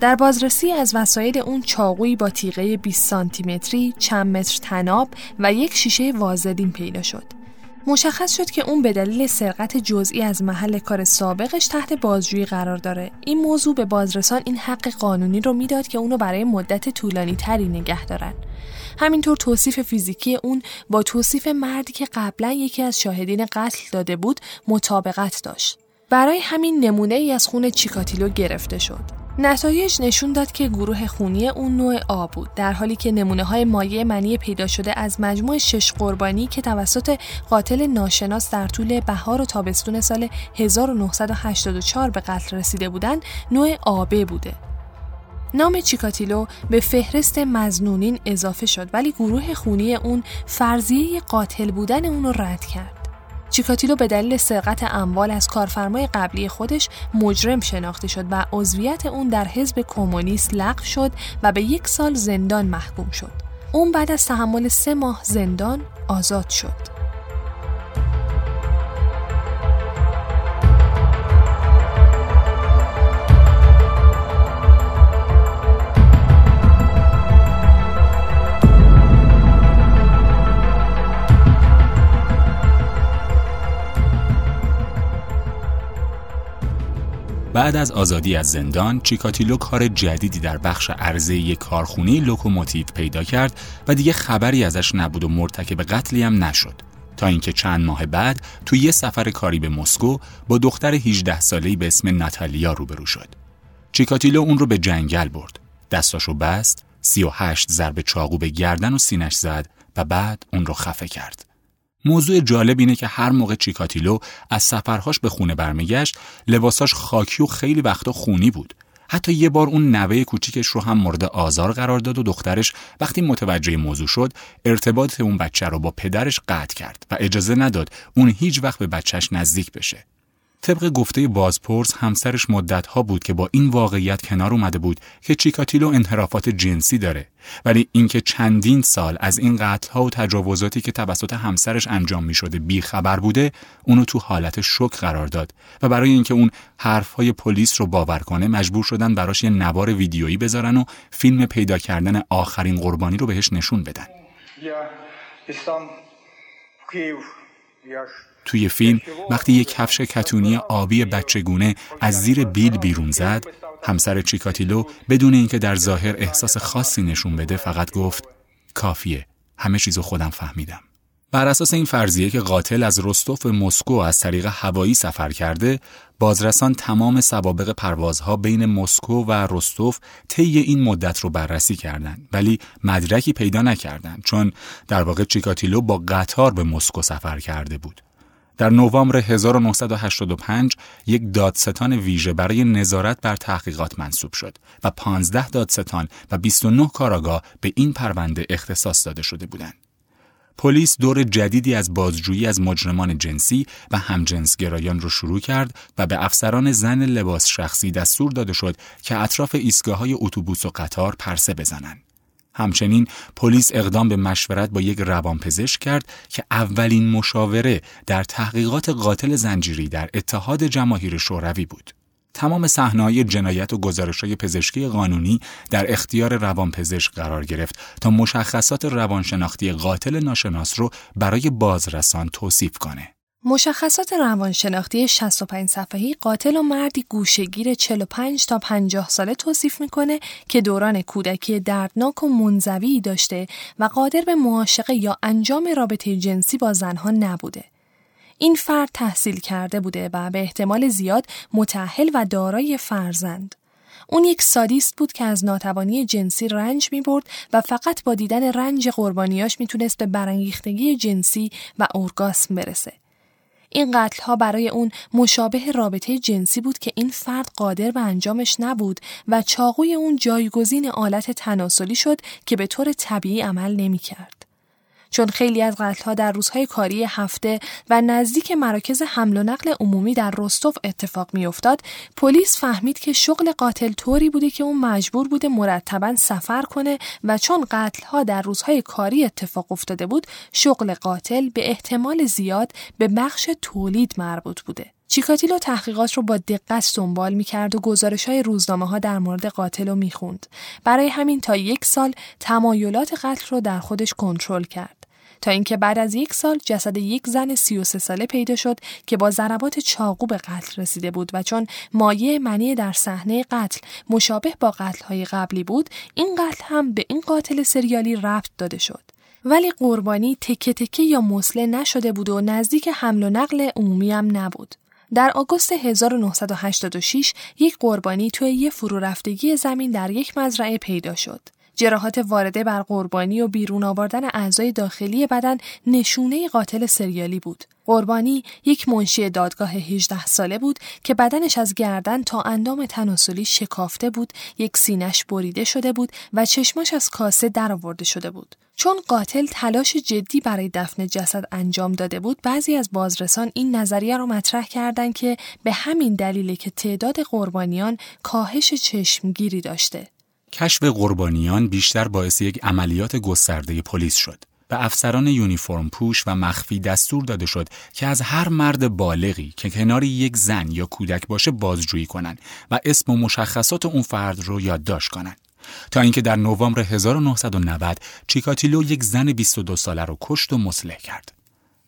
در بازرسی از وسایل اون چاقویی با تیغه 20 سانتیمتری، چند متر تناب و یک شیشه وازلین پیدا شد. مشخص شد که اون به دلیل سرقت جزئی از محل کار سابقش تحت بازجویی قرار داره. این موضوع به بازرسان این حق قانونی رو می‌داد که اونو برای مدت طولانی تری نگه دارن. همینطور توصیف فیزیکی اون با توصیف مردی که قبلا یکی از شاهدین قتل داده بود مطابقت داشت. برای همین نمونه ای از خون چیکاتیلو گرفته شد. نتایج نشون داد که گروه خونی اون نوع آ بود در حالی که نمونه های مایع منی پیدا شده از مجموع شش قربانی که توسط قاتل ناشناس در طول بهار و تابستون سال 1984 به قتل رسیده بودند نوع آبه بوده. نام چیکاتیلو به فهرست مزنونین اضافه شد ولی گروه خونی اون فرضیه قاتل بودن اون رو رد کرد. چیکاتیلو به دلیل سرقت اموال از کارفرمای قبلی خودش مجرم شناخته شد و عضویت اون در حزب کمونیست لغو شد و به یک سال زندان محکوم شد. اون بعد از تحمل سه ماه زندان آزاد شد. بعد از آزادی از زندان چیکاتیلو کار جدیدی در بخش عرضه کارخونه لوکوموتیو پیدا کرد و دیگه خبری ازش نبود و مرتکب قتلی هم نشد تا اینکه چند ماه بعد تو یه سفر کاری به مسکو با دختر 18 ساله‌ای به اسم ناتالیا روبرو شد. چیکاتیلو اون رو به جنگل برد. دستاشو بست، 38 ضربه چاقو به گردن و سینش زد و بعد اون رو خفه کرد. موضوع جالب اینه که هر موقع چیکاتیلو از سفرهاش به خونه برمیگشت لباساش خاکی و خیلی وقتا خونی بود. حتی یه بار اون نوه کوچیکش رو هم مورد آزار قرار داد و دخترش وقتی متوجه موضوع شد ارتباط اون بچه رو با پدرش قطع کرد و اجازه نداد اون هیچ وقت به بچهش نزدیک بشه. طبق گفته بازپرس همسرش مدتها بود که با این واقعیت کنار اومده بود که چیکاتیلو انحرافات جنسی داره. ولی اینکه چندین سال از این قتلها و تجاوزاتی که توسط همسرش انجام می شده بی خبر بوده اونو تو حالت شک قرار داد. و برای اینکه اون حرفهای پلیس رو باور کنه مجبور شدن براش یه نوار ویدیویی بذارن و فیلم پیدا کردن آخرین قربانی رو بهش نشون بدن. توی فیلم وقتی یک کفش کتونی آبی بچگونه از زیر بیل بیرون زد همسر چیکاتیلو بدون اینکه در ظاهر احساس خاصی نشون بده فقط گفت کافیه همه چیزو خودم فهمیدم. بر اساس این فرضیه که قاتل از رستوف مسکو از طریق هوایی سفر کرده بازرسان تمام سوابق پروازها بین مسکو و رستوف طی این مدت رو بررسی کردند ولی مدرکی پیدا نکردند چون در واقع چیکاتیلو با قطار به مسکو سفر کرده بود. در نوامبر 1985 یک دادستان ویژه برای نظارت بر تحقیقات منصوب شد و 15 دادستان و 29 کاراگاه به این پرونده اختصاص داده شده بودند. پلیس دور جدیدی از بازجویی از مجرمان جنسی و همجنسگرایان را شروع کرد و به افسران زن لباس شخصی دستور داده شد که اطراف ایستگاه های اتوبوس و قطار پرسه بزنند. همچنین پلیس اقدام به مشورت با یک روانپزشک کرد که اولین مشاوره در تحقیقات قاتل زنجیری در اتحاد جماهیر شوروی بود. تمام صحنه‌های جنایت و گزارش‌های پزشکی قانونی در اختیار روانپزشک قرار گرفت تا مشخصات روانشناختی قاتل ناشناس رو برای بازرسان توصیف کنه. مشخصات روانشناختی 65 صفحه‌ای قاتل و مردی گوشگیر 45 تا 50 ساله توصیف می‌کنه که دوران کودکی دردناک و منزوی داشته و قادر به معاشقه یا انجام رابطه جنسی با زنها نبوده. این فرد تحصیل کرده بوده و به احتمال زیاد متأهل و دارای فرزند. اون یک سادیست بود که از ناتوانی جنسی رنج می برد و فقط با دیدن رنج قربانیاش می‌تونست به برانگیختگی جنسی و اورگاسم برسه. این قتل ها برای اون مشابه رابطه جنسی بود که این فرد قادر به انجامش نبود و چاقوی اون جایگزین آلت تناسلی شد که به طور طبیعی عمل نمی کرد. چون خیلی از قتلها در روزهای کاری هفته و نزدیک مراکز حمل و نقل عمومی در رستوف اتفاق میافتاد پلیس فهمید که شغل قاتل طوری بوده که اون مجبور بوده مرتبا سفر کنه و چون قتلها در روزهای کاری اتفاق افتاده بود شغل قاتل به احتمال زیاد به بخش تولید مربوط بوده. چیکاتیلو تحقیقات رو با دقت دنبال می‌کرد و گزارش های روزنامه ها در مورد قاتل رو می‌خوند. برای همین تا یک سال تمایلات قتل رو در خودش کنترل کرد. تا اینکه بعد از یک سال جسد یک زن 33 ساله پیدا شد که با ضربات چاقو به قتل رسیده بود و چون مایه منی در صحنه قتل مشابه با های قبلی بود این قتل هم به این قاتل سریالی ربط داده شد ولی قربانی تکه تکه یا مسله نشده بود و نزدیک حمل و نقل عمومی هم نبود در آگوست 1986 یک قربانی توی یه فرو رفتگی زمین در یک مزرعه پیدا شد. جراحات وارده بر قربانی و بیرون آوردن اعضای داخلی بدن نشونه قاتل سریالی بود. قربانی یک منشی دادگاه 18 ساله بود که بدنش از گردن تا اندام تناسلی شکافته بود، یک سینش بریده شده بود و چشماش از کاسه درآورده شده بود. چون قاتل تلاش جدی برای دفن جسد انجام داده بود بعضی از بازرسان این نظریه را مطرح کردند که به همین دلیل که تعداد قربانیان کاهش چشمگیری داشته کشف قربانیان بیشتر باعث یک عملیات گسترده پلیس شد. به افسران یونیفرم پوش و مخفی دستور داده شد که از هر مرد بالغی که کنار یک زن یا کودک باشه بازجویی کنند و اسم و مشخصات اون فرد رو یادداشت کنند. تا اینکه در نوامبر 1990 چیکاتیلو یک زن 22 ساله رو کشت و مسلح کرد.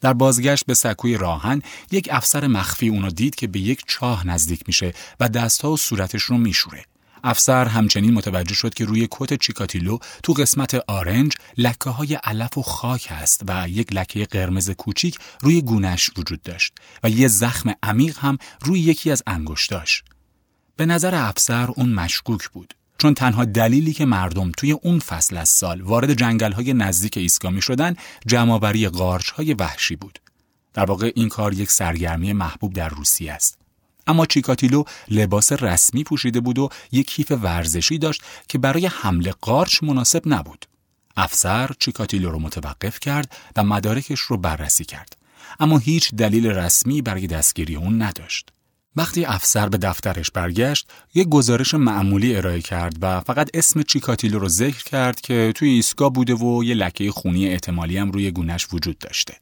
در بازگشت به سکوی راهن یک افسر مخفی اونو دید که به یک چاه نزدیک میشه و دستها و صورتش رو میشوره. افسر همچنین متوجه شد که روی کت چیکاتیلو تو قسمت آرنج لکه های علف و خاک است و یک لکه قرمز کوچیک روی گونش وجود داشت و یه زخم عمیق هم روی یکی از انگشتاش. به نظر افسر اون مشکوک بود. چون تنها دلیلی که مردم توی اون فصل از سال وارد جنگل های نزدیک ایسکامی شدن جمعآوری قارچ های وحشی بود. در واقع این کار یک سرگرمی محبوب در روسیه است. اما چیکاتیلو لباس رسمی پوشیده بود و یک کیف ورزشی داشت که برای حمل قارچ مناسب نبود. افسر چیکاتیلو رو متوقف کرد و مدارکش رو بررسی کرد. اما هیچ دلیل رسمی برای دستگیری اون نداشت. وقتی افسر به دفترش برگشت، یک گزارش معمولی ارائه کرد و فقط اسم چیکاتیلو رو ذکر کرد که توی ایستگاه بوده و یه لکه خونی احتمالی هم روی گونش وجود داشته.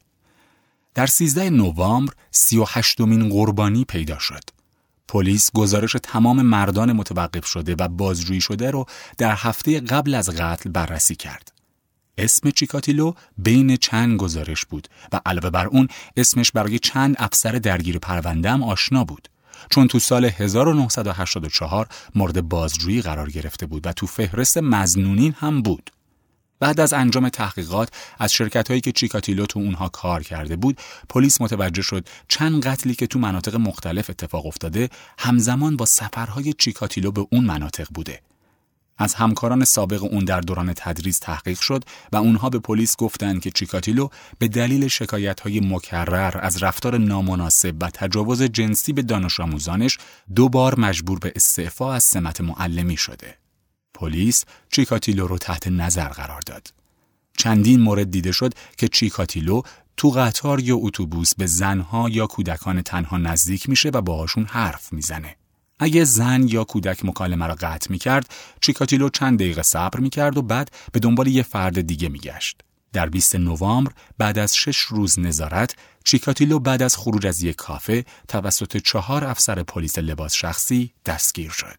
در 13 نوامبر 38 مین قربانی پیدا شد. پلیس گزارش تمام مردان متوقف شده و بازجویی شده رو در هفته قبل از قتل بررسی کرد. اسم چیکاتیلو بین چند گزارش بود و علاوه بر اون اسمش برای چند افسر درگیر پرونده هم آشنا بود. چون تو سال 1984 مورد بازجویی قرار گرفته بود و تو فهرست مزنونین هم بود. بعد از انجام تحقیقات از شرکت هایی که چیکاتیلو تو اونها کار کرده بود پلیس متوجه شد چند قتلی که تو مناطق مختلف اتفاق افتاده همزمان با سفرهای چیکاتیلو به اون مناطق بوده از همکاران سابق اون در دوران تدریس تحقیق شد و اونها به پلیس گفتند که چیکاتیلو به دلیل شکایت های مکرر از رفتار نامناسب و تجاوز جنسی به دانش آموزانش دو بار مجبور به استعفا از سمت معلمی شده. پلیس چیکاتیلو رو تحت نظر قرار داد. چندین مورد دیده شد که چیکاتیلو تو قطار یا اتوبوس به زنها یا کودکان تنها نزدیک میشه و باهاشون حرف می‌زنه. اگه زن یا کودک مکالمه را قطع می‌کرد، چیکاتیلو چند دقیقه صبر می‌کرد و بعد به دنبال یه فرد دیگه میگشت. در 20 نوامبر بعد از شش روز نظارت، چیکاتیلو بعد از خروج از یک کافه توسط چهار افسر پلیس لباس شخصی دستگیر شد.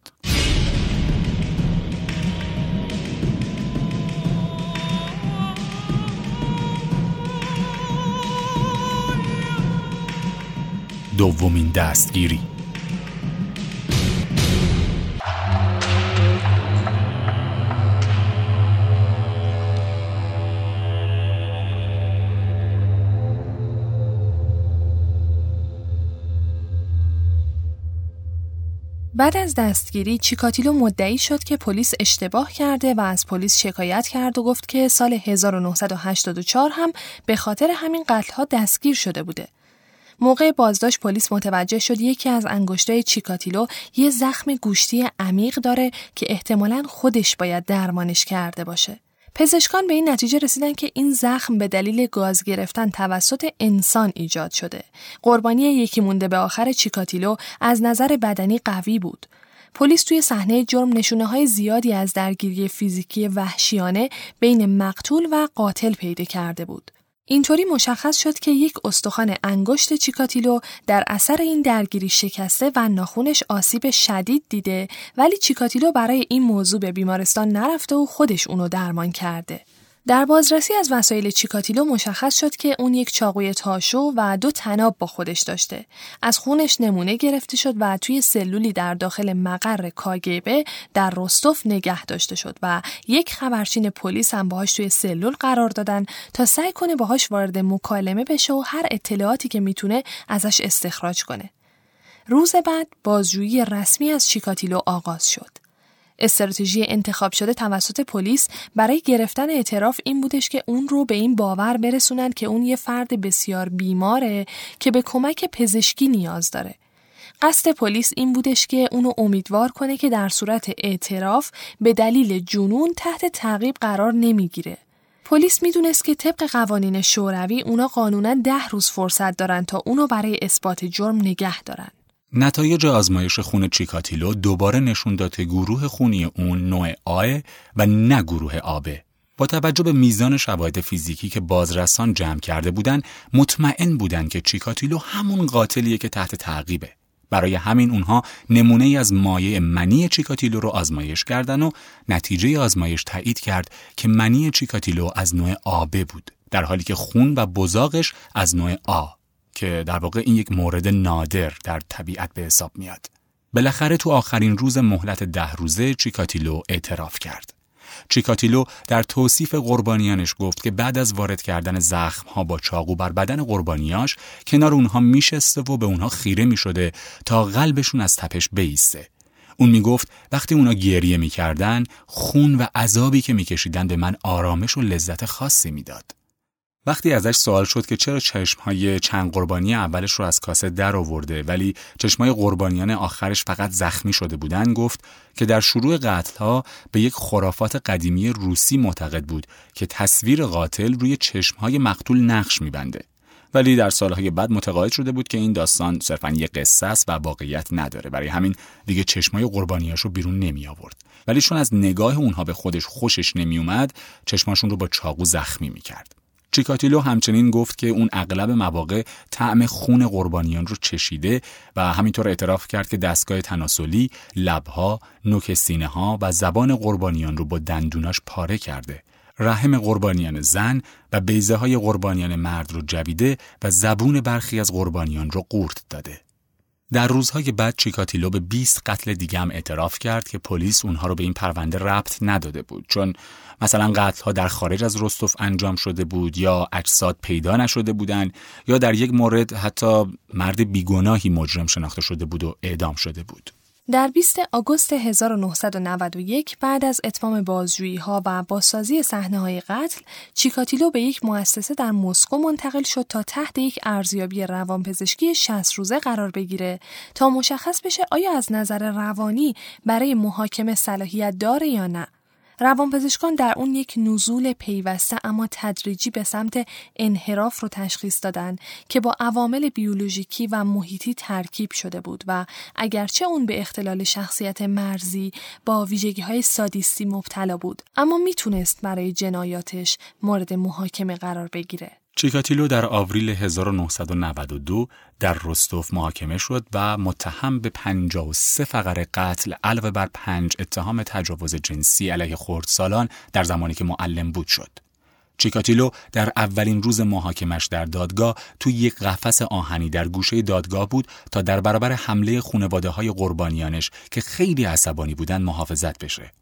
دومین دستگیری بعد از دستگیری چیکاتیلو مدعی شد که پلیس اشتباه کرده و از پلیس شکایت کرد و گفت که سال 1984 هم به خاطر همین قتلها دستگیر شده بوده. موقع بازداشت پلیس متوجه شد یکی از انگشتای چیکاتیلو یه زخم گوشتی عمیق داره که احتمالا خودش باید درمانش کرده باشه. پزشکان به این نتیجه رسیدن که این زخم به دلیل گاز گرفتن توسط انسان ایجاد شده. قربانی یکی مونده به آخر چیکاتیلو از نظر بدنی قوی بود. پلیس توی صحنه جرم نشونه های زیادی از درگیری فیزیکی وحشیانه بین مقتول و قاتل پیدا کرده بود. اینطوری مشخص شد که یک استخوان انگشت چیکاتیلو در اثر این درگیری شکسته و ناخونش آسیب شدید دیده ولی چیکاتیلو برای این موضوع به بیمارستان نرفته و خودش اونو درمان کرده. در بازرسی از وسایل چیکاتیلو مشخص شد که اون یک چاقوی تاشو و دو تناب با خودش داشته. از خونش نمونه گرفته شد و توی سلولی در داخل مقر کاگبه در رستوف نگه داشته شد و یک خبرچین پلیس هم باهاش توی سلول قرار دادن تا سعی کنه باهاش وارد مکالمه بشه و هر اطلاعاتی که می‌تونه ازش استخراج کنه. روز بعد بازجویی رسمی از چیکاتیلو آغاز شد. استراتژی انتخاب شده توسط پلیس برای گرفتن اعتراف این بودش که اون رو به این باور برسونند که اون یه فرد بسیار بیماره که به کمک پزشکی نیاز داره. قصد پلیس این بودش که اونو امیدوار کنه که در صورت اعتراف به دلیل جنون تحت تعقیب قرار نمی‌گیره. پلیس می‌دونست که طبق قوانین شوروی اونا قانونا ده روز فرصت دارن تا اونو برای اثبات جرم نگه دارن. نتایج آزمایش خون چیکاتیلو دوباره نشون داد که گروه خونی اون نوع آ و نه گروه آبه. با توجه به میزان شواهد فیزیکی که بازرسان جمع کرده بودند، مطمئن بودند که چیکاتیلو همون قاتلیه که تحت تعقیبه. برای همین اونها نمونه ای از مایع منی چیکاتیلو رو آزمایش کردن و نتیجه آزمایش تایید کرد که منی چیکاتیلو از نوع آبه بود در حالی که خون و بزاقش از نوع آ که در واقع این یک مورد نادر در طبیعت به حساب میاد. بالاخره تو آخرین روز مهلت ده روزه چیکاتیلو اعتراف کرد. چیکاتیلو در توصیف قربانیانش گفت که بعد از وارد کردن زخم ها با چاقو بر بدن قربانیاش کنار اونها میشسته و به اونها خیره می‌شده تا قلبشون از تپش بیسته. اون می‌گفت وقتی اونا گریه می‌کردن خون و عذابی که میکشیدن به من آرامش و لذت خاصی می‌داد. وقتی ازش سوال شد که چرا چشمهای چند قربانی اولش رو از کاسه در آورده ولی چشمهای قربانیان آخرش فقط زخمی شده بودن گفت که در شروع قتلها به یک خرافات قدیمی روسی معتقد بود که تصویر قاتل روی چشمهای مقتول نقش میبنده. ولی در سالهای بعد متقاعد شده بود که این داستان صرفا یک قصه است و واقعیت نداره. برای همین دیگه چشمای قربانیاش رو بیرون نمی آورد ولی چون از نگاه اونها به خودش خوشش نمی اومد چشماشون رو با چاقو زخمی می کرد. چیکاتیلو همچنین گفت که اون اغلب مواقع طعم خون قربانیان رو چشیده و همینطور اعتراف کرد که دستگاه تناسلی، لبها، نوک سینه ها و زبان قربانیان رو با دندوناش پاره کرده. رحم قربانیان زن و بیزه های قربانیان مرد رو جویده و زبون برخی از قربانیان رو قورت داده. در روزهای بعد چیکاتیلو به 20 قتل دیگه هم اعتراف کرد که پلیس اونها رو به این پرونده ربط نداده بود چون مثلا قتل ها در خارج از رستوف انجام شده بود یا اجساد پیدا نشده بودند یا در یک مورد حتی مرد بیگناهی مجرم شناخته شده بود و اعدام شده بود. در 20 آگوست 1991 بعد از اتمام بازجویی ها و بازسازی صحنه های قتل، چیکاتیلو به یک مؤسسه در مسکو منتقل شد تا تحت یک ارزیابی روانپزشکی 60 روزه قرار بگیره تا مشخص بشه آیا از نظر روانی برای محاکمه صلاحیت داره یا نه. روانپزشکان در اون یک نزول پیوسته اما تدریجی به سمت انحراف رو تشخیص دادن که با عوامل بیولوژیکی و محیطی ترکیب شده بود و اگرچه اون به اختلال شخصیت مرزی با ویژگی های سادیستی مبتلا بود اما می‌تونست برای جنایاتش مورد محاکمه قرار بگیره. چیکاتیلو در آوریل 1992 در رستوف محاکمه شد و متهم به 53 فقره قتل علاوه بر پنج اتهام تجاوز جنسی علیه خردسالان در زمانی که معلم بود شد. چیکاتیلو در اولین روز محاکمش در دادگاه توی یک قفس آهنی در گوشه دادگاه بود تا در برابر حمله خانواده های قربانیانش که خیلی عصبانی بودن محافظت بشه.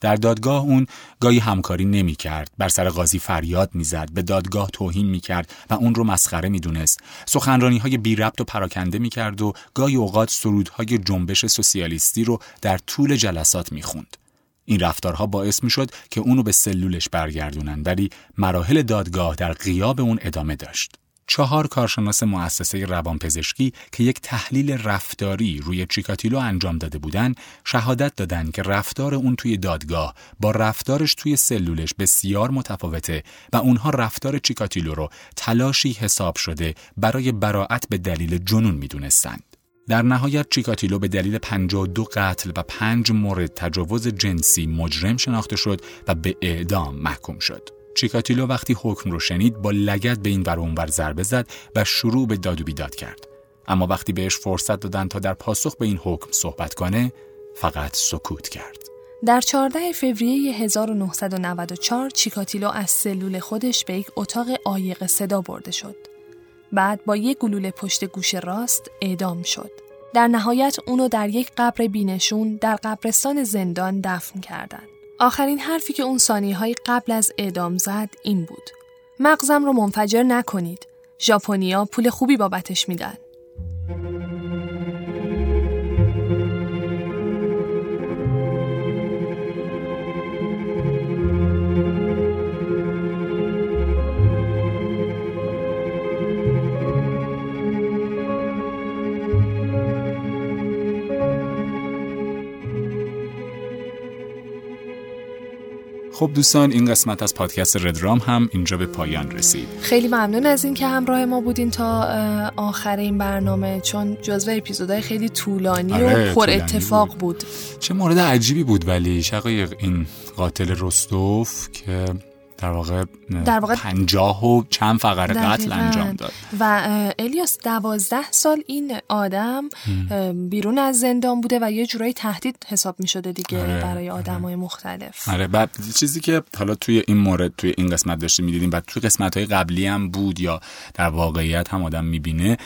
در دادگاه اون گاهی همکاری نمی کرد بر سر قاضی فریاد می‌زد به دادگاه توهین می کرد و اون رو مسخره می دونست سخنرانی های بی ربط و پراکنده می کرد و گاهی اوقات سرودهای جنبش سوسیالیستی رو در طول جلسات می خوند. این رفتارها باعث می شد که اونو به سلولش برگردونن ولی مراحل دادگاه در غیاب اون ادامه داشت. چهار کارشناس مؤسسه روانپزشکی که یک تحلیل رفتاری روی چیکاتیلو انجام داده بودند شهادت دادند که رفتار اون توی دادگاه با رفتارش توی سلولش بسیار متفاوته و اونها رفتار چیکاتیلو رو تلاشی حساب شده برای براعت به دلیل جنون می‌دونستند. در نهایت چیکاتیلو به دلیل 52 قتل و 5 مورد تجاوز جنسی مجرم شناخته شد و به اعدام محکوم شد. چیکاتیلو وقتی حکم رو شنید با لگت به این ور اونور ضربه زد و شروع به داد و بیداد کرد. اما وقتی بهش فرصت دادن تا در پاسخ به این حکم صحبت کنه فقط سکوت کرد. در 14 فوریه 1994 چیکاتیلو از سلول خودش به یک اتاق عایق صدا برده شد. بعد با یک گلوله پشت گوش راست اعدام شد. در نهایت اونو در یک قبر بینشون در قبرستان زندان دفن کردند. آخرین حرفی که اون ثانیه های قبل از اعدام زد این بود. مغزم رو منفجر نکنید. ژاپنیا پول خوبی بابتش میدن. خب دوستان این قسمت از پادکست ردرام هم اینجا به پایان رسید خیلی ممنون از اینکه همراه ما بودین تا آخر این برنامه چون جزو اپیزودهای خیلی طولانی آره، و پر طولانی اتفاق بود. بود. چه مورد عجیبی بود ولی شقایق این قاتل رستوف که در واقع, در واقع پنجاه و چند فقره قتل. انجام داد. و الیاس دوازده سال این آدم اه، بیرون از زندان بوده و یه جورایی تهدید حساب می شده دیگه آره، برای آدم های مختلف. آره بعد چیزی که حالا توی این مورد توی این قسمت داشته می‌دیدیم و توی قسمت های قبلی هم بود یا در واقعیت هم آدم می‌بینه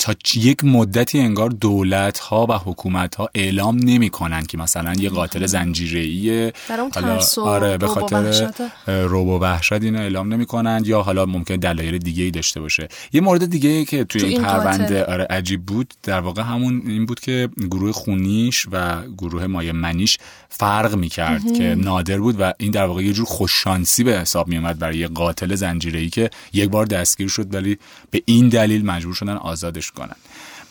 تا یک مدتی انگار دولت ها و حکومت ها اعلام نمی کنن که مثلا یه قاتل زنجیره حالا آره به خاطر رعب و وحشت اینو اعلام نمی کنن یا حالا ممکن دلایل دیگه ای داشته باشه. یه مورد دیگه ای که توی تو این. پرونده آره عجیب بود در واقع همون این بود که گروه خونیش و گروه مایه منیش فرق می‌کرد که نادر بود و این در واقع یه جور خوششانسی به حساب میومد برای یه قاتل زنجیره‌ای که یک بار دستگیر شد ولی به این دلیل مجبور شدن آزادش کنن.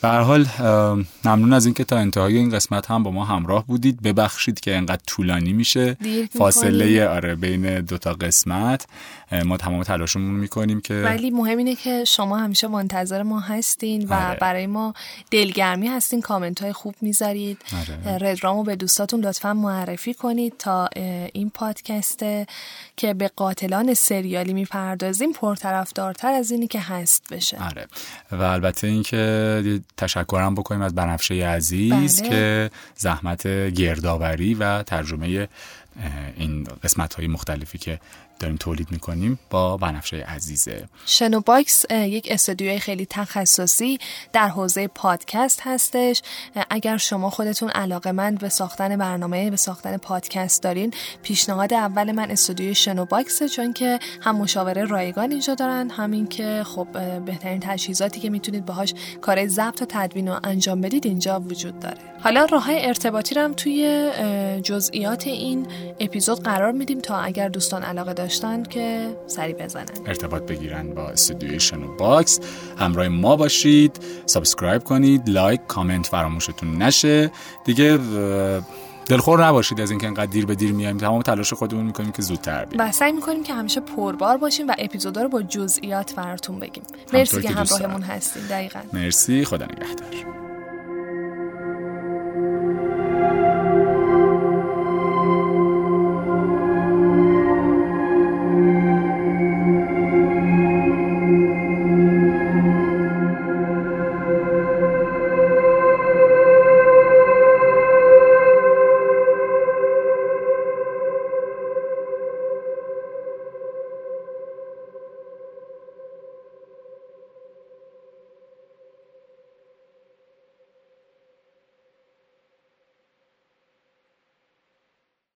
به هر حال ممنون از اینکه تا انتهای این قسمت هم با ما همراه بودید. ببخشید که انقدر طولانی میشه. فاصله. آره بین دوتا قسمت. ما تمام تلاشمون می‌کنیم که ولی مهم اینه که شما همیشه منتظر ما هستین و آره. برای ما دلگرمی هستین کامنت های خوب می‌ذارید آره. ردرامو به دوستاتون لطفا معرفی کنید تا این پادکسته که به قاتلان سریالی می‌پردازیم پرطرفدارتر از اینی که هست بشه آره و البته اینکه تشکرم بکنیم از بنفشه عزیز بله. که زحمت گردآوری و ترجمه این قسمت های مختلفی که داریم تولید می‌کنیم با بنفشه عزیزه. شنو باکس یک استودیوی خیلی تخصصی در حوزه پادکست هستش. اگر شما خودتون علاقه مند به ساختن برنامه به ساختن پادکست دارین پیشنهاد اول من استودیوی شنو باکسه چون که هم مشاوره رایگان اینجا دارن همین که خب بهترین تجهیزاتی که می‌تونید باهاش کار ضبط و تدوین و انجام بدید اینجا وجود داره. حالا راه ارتباطی رو هم توی جزئیات این اپیزود قرار میدیم تا اگر دوستان علاقه داشتن که سری بزنن. ارتباط بگیرن با استودیوی شنو باکس. همراه ما باشید. subscribe کنید. like comment فراموشتون نشه. دیگه دلخور نباشید از اینکه انقدر دیر به دیر میایم. تمام تلاش خودمون می‌کنیم که زودتر بیایم. و سعی می‌کنیم که همیشه پربار باشیم و اپیزودا رو با جزئیات براتون بگیم. مرسی که همراهمون. هستین. دقیقا. مرسی. خدا نگهدار.